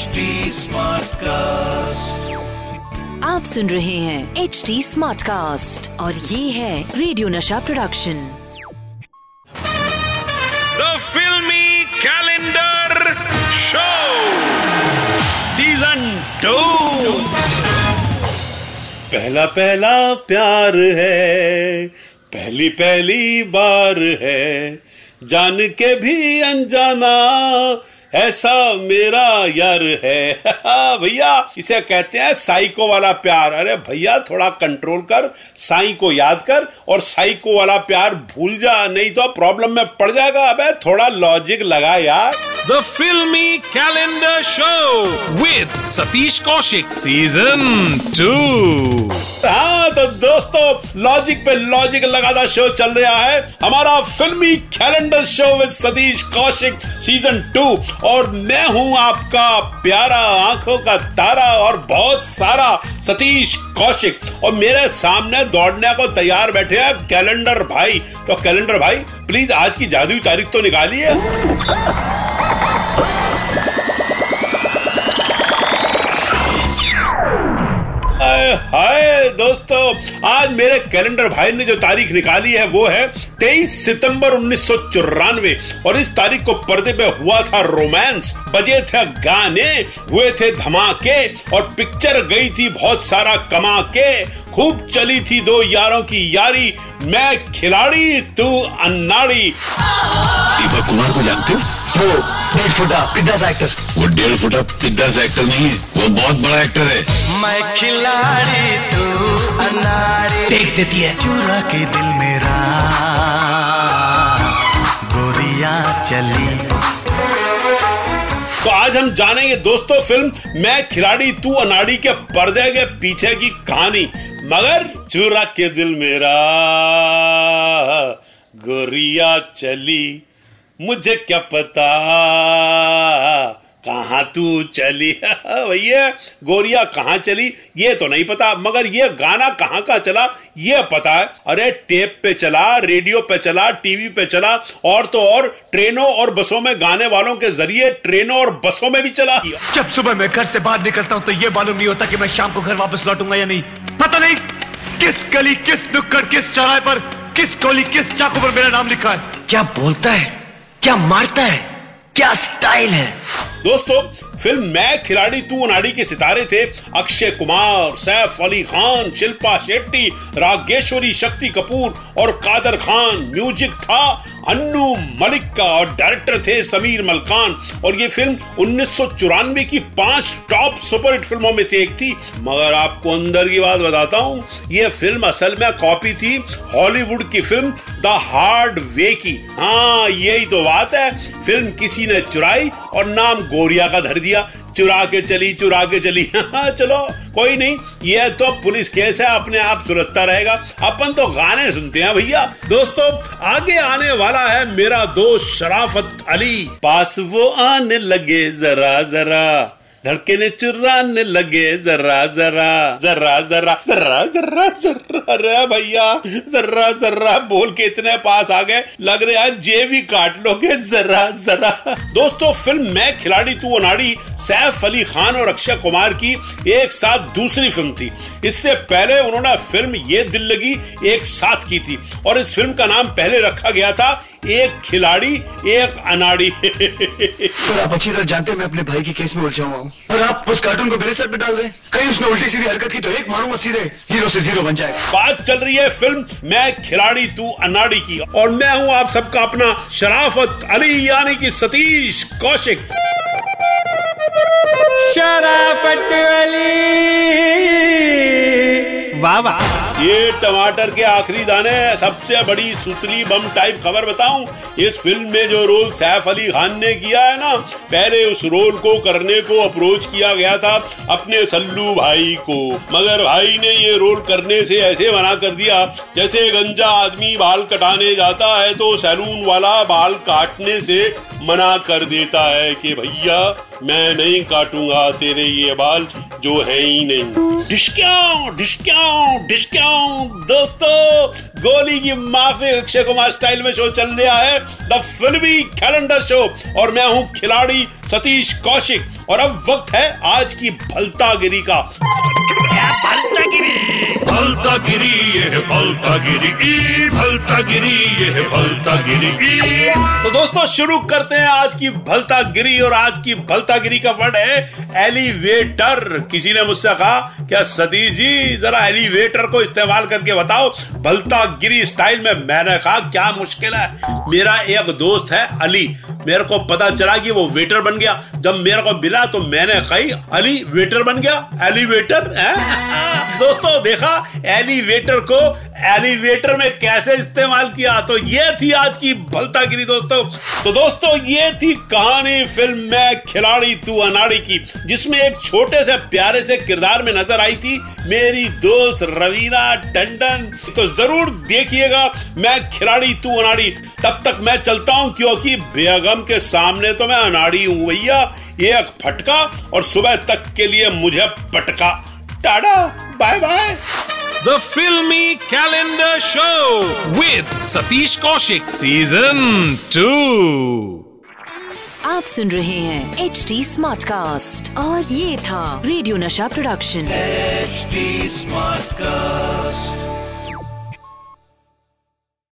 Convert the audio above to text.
HD cast आप सुन रहे हैं एच डी स्मार्ट कास्ट और ये है radio Nasha production the filmy calendar show season two पहला पहला प्यार है पहली पहली बार है जान के भी अनजाना ऐसा मेरा यार है। भैया इसे कहते हैं साइको वाला प्यार। अरे भैया थोड़ा कंट्रोल कर साई को याद कर और साइको वाला प्यार भूल जा नहीं तो प्रॉब्लम में पड़ जाएगा। अबे थोड़ा लॉजिक लगा यार। The Filmy Calendar Show with Satish Kaushik. Season 2. हाँ तो दोस्तों लॉजिक पे लॉजिक लगातार शो चल रहा है। हमारा filmy calendar show with Satish Kaushik season two और मैं हूँ आपका प्यारा आँखों का तारा और बहुत सारा सतीश कौशिक। और मेरे सामने दौड़ने को तैयार बैठे हैं कैलेंडर भाई। तो कैलेंडर भाई प्लीज़ आज की जादुई तारीख तो निकालिए। हाय हाय दोस्तों, आज मेरे कैलेंडर भाई ने जो तारीख निकाली है, वो है 23 सितंबर उन्नीस सौ चौरानवे। और इस तारीख को पर्दे पे हुआ था रोमांस, बजे थे गाने, हुए थे धमाके, और पिक्चर गई थी बहुत सारा कमा के खूब चली थी दो यारों की यारी, मैं खिलाड़ी, तू अन्नाड़ी। दीपक कुमार को जानते हो? वो डेढ़ फुटा पिज्जा एक्टर वो डेढ़ फुटा पिज्जा एक्टर नहीं है, वो बहुत बड़ा एक्टर है। मैं खिलाड़ी तू अनाड़ी देख देती है। चुरा के दिल मेरा गोरिया चली। तो आज हम जानेंगे दोस्तों फ़िल्म मैं खिलाड़ी तू अनाड़ी के पर्दे के पीछे की कहानी। मगर चूरा के दिल मेरा गोरिया चली। मुझे क्या पता कहाँ तू चली? भैया, गोरिया कहाँ चली? ये तो नहीं पता, मगर ये गाना कहाँ का चला, ये पता है। अरे, टेप पे चला, रेडियो पे चला, टीवी पे चला, और तो और ट्रेनों और बसों में गाने वालों के ज़रिए ट्रेनों और बसों में भी चला। जब सुबह मैं घर से बाहर निकलता हूँ तो ये मालूम नहीं होता कि मैं शाम को घर वापस लौटूँगा या नहीं। पता नहीं किस गली, किस नुक्कड़, किस चौराहे पर, किस गोली किस चाकू पर मेरा नाम लिखा है। क्या बोलता है? क्या मारता है? क्या स्टाइल है? दोस्तों, फ़िल्म मैं खिलाड़ी तू अनाड़ी के सितारे थे। अक्षय कुमार, सैफ अली खान, शिल्पा शेट्टी, रागेश्वरी, शक्ति कपूर और कादर खान। म्यूज़िक था अन्नू मलिक का और डायरेक्टर थे समीर मलकान। और ये फ़िल्म उन्नीस सौ चौरानवे की पाँच टॉप सुपरहिट फ़िल्मों में से एक थी। मगर आपको अंदर की बात बताता हूँ, ये फ़िल्म असल में कॉपी थी हॉलीवुड की फ़िल्म द हार्ड वे की। हाँ यही तो बात है। फ़िल्म किसी ने चुराई और नाम गोरिया का धर दिया। चुरा के चली चुरा के चली। हाँ, चलो कोई नहीं ये तो पुलिस केस है अपने आप सुरक्षता रहेगा। अपन तो गाने सुनते हैं भैया। दोस्तों आगे आने वाला है मेरा दोस्त शराफत अली। पास वो आने लगे जरा जरा। धड़के चुराने लगे जरा जरा जरा जरा जरा जरा जरा अरे भैया जरा जरा बोल के इतने पास आ गए। लग रहा है जेब काट लोगे जरा जरा दोस्तों, फ़िल्म मैं, खिलाड़ी तू अनाड़ी, सैफ अली खान और अक्षय कुमार की एक साथ दूसरी फ़िल्म थी। इससे पहले उन्होंने फ़िल्म ये दिल लगी एक साथ की थी। और इस फ़िल्म का नाम पहले रखा गया था एक खिलाड़ी एक अनाड़ी। और आप अच्छी तरह जानते हैं मैं अपने भाई की केस में उलझा हुआ हूँ। और आप उस कार्टून को मेरे सर पे डाल रहे हैं कहीं उसने उल्टी सीधी हरकत की तो एक मारूँगा सीधे हीरो से ज़ीरो बन जाएगा। बात चल रही है फ़िल्म मैं खिलाड़ी तू अनाड़ी की। और मैं हूँ आप सबका अपना शराफत अली यानी की सतीश कौशिक। शराफत अली। वाह वाह। ये टमाटर के आखिरी दाने सबसे बड़ी सुतली बम टाइप खबर बताऊँ, इस फ़िल्म में जो रोल सैफ अली खान ने किया है ना, पहले उस रोल को करने को अप्रोच किया गया था अपने सल्लू भाई को। मगर भाई ने ये रोल करने से ऐसे मना कर दिया, जैसे गंजा आदमी बाल कटाने जाता है तो सैलून वाला बाल काटने से मना कर देता है कि भैया, मैं नहीं काटूँगा, तेरे ये बाल जो है ही नहीं। डिस्क्याओ डिस्क्याओ डिस्क्याओ दोस्तों, गोली की माफ़ी अक्षय कुमार स्टाइल में शो चल रहा है। द फिल्मी कैलेंडर शो। और मैं हूँ खिलाड़ी सतीश कौशिक। और अब वक्त है आज की भलतागिरी का। भलता गिरी ये भलता गिरी ई भलता गिरी ये भलता गिरी ई। तो दोस्तों, शुरू करते हैं आज की भलतागिरी और आज की भलतागिरी का वर्ड है एलिवेटर। किसी ने मुझसे कहा, क्या सतीश जी, जरा एलिवेटर को इस्तेमाल करके बताओ भलता गिरी स्टाइल में मैंने कहा, क्या मुश्किल है? मेरा एक दोस्त है अली मेरे को पता चला कि वो वेटर बन गया। जब मेरे को मिला तो मैंने कही, अली, वेटर बन गया? एलिवेटर? दोस्तों, देखा? एलिवेटर को एलिवेटर में कैसे इस्तेमाल किया? तो ये थी आज की भलतागिरी दोस्तों। तो दोस्तों, ये थी कहानी फ़िल्म में खिलाड़ी तू अनाड़ी की, जिसमें एक छोटे से प्यारे से किरदार में नज़र आई थी मेरी दोस्त रवीना टंडन। तो ज़रूर देखिएगा मैं खिलाड़ी तू अनाड़ी। तब तक मैं चलता हूँ, क्योंकि बेगम के सामने तो मैं अनाड़ी हूँ, भैया। एक फटका और सुबह तक के लिए मुझे पटका tata bye bye The Filmy Calendar Show with Satish Kaushik Season 2. आप सुन रहे हैं एच डी स्मार्ट कास्ट और ये था radio Nasha production HD Smartcast.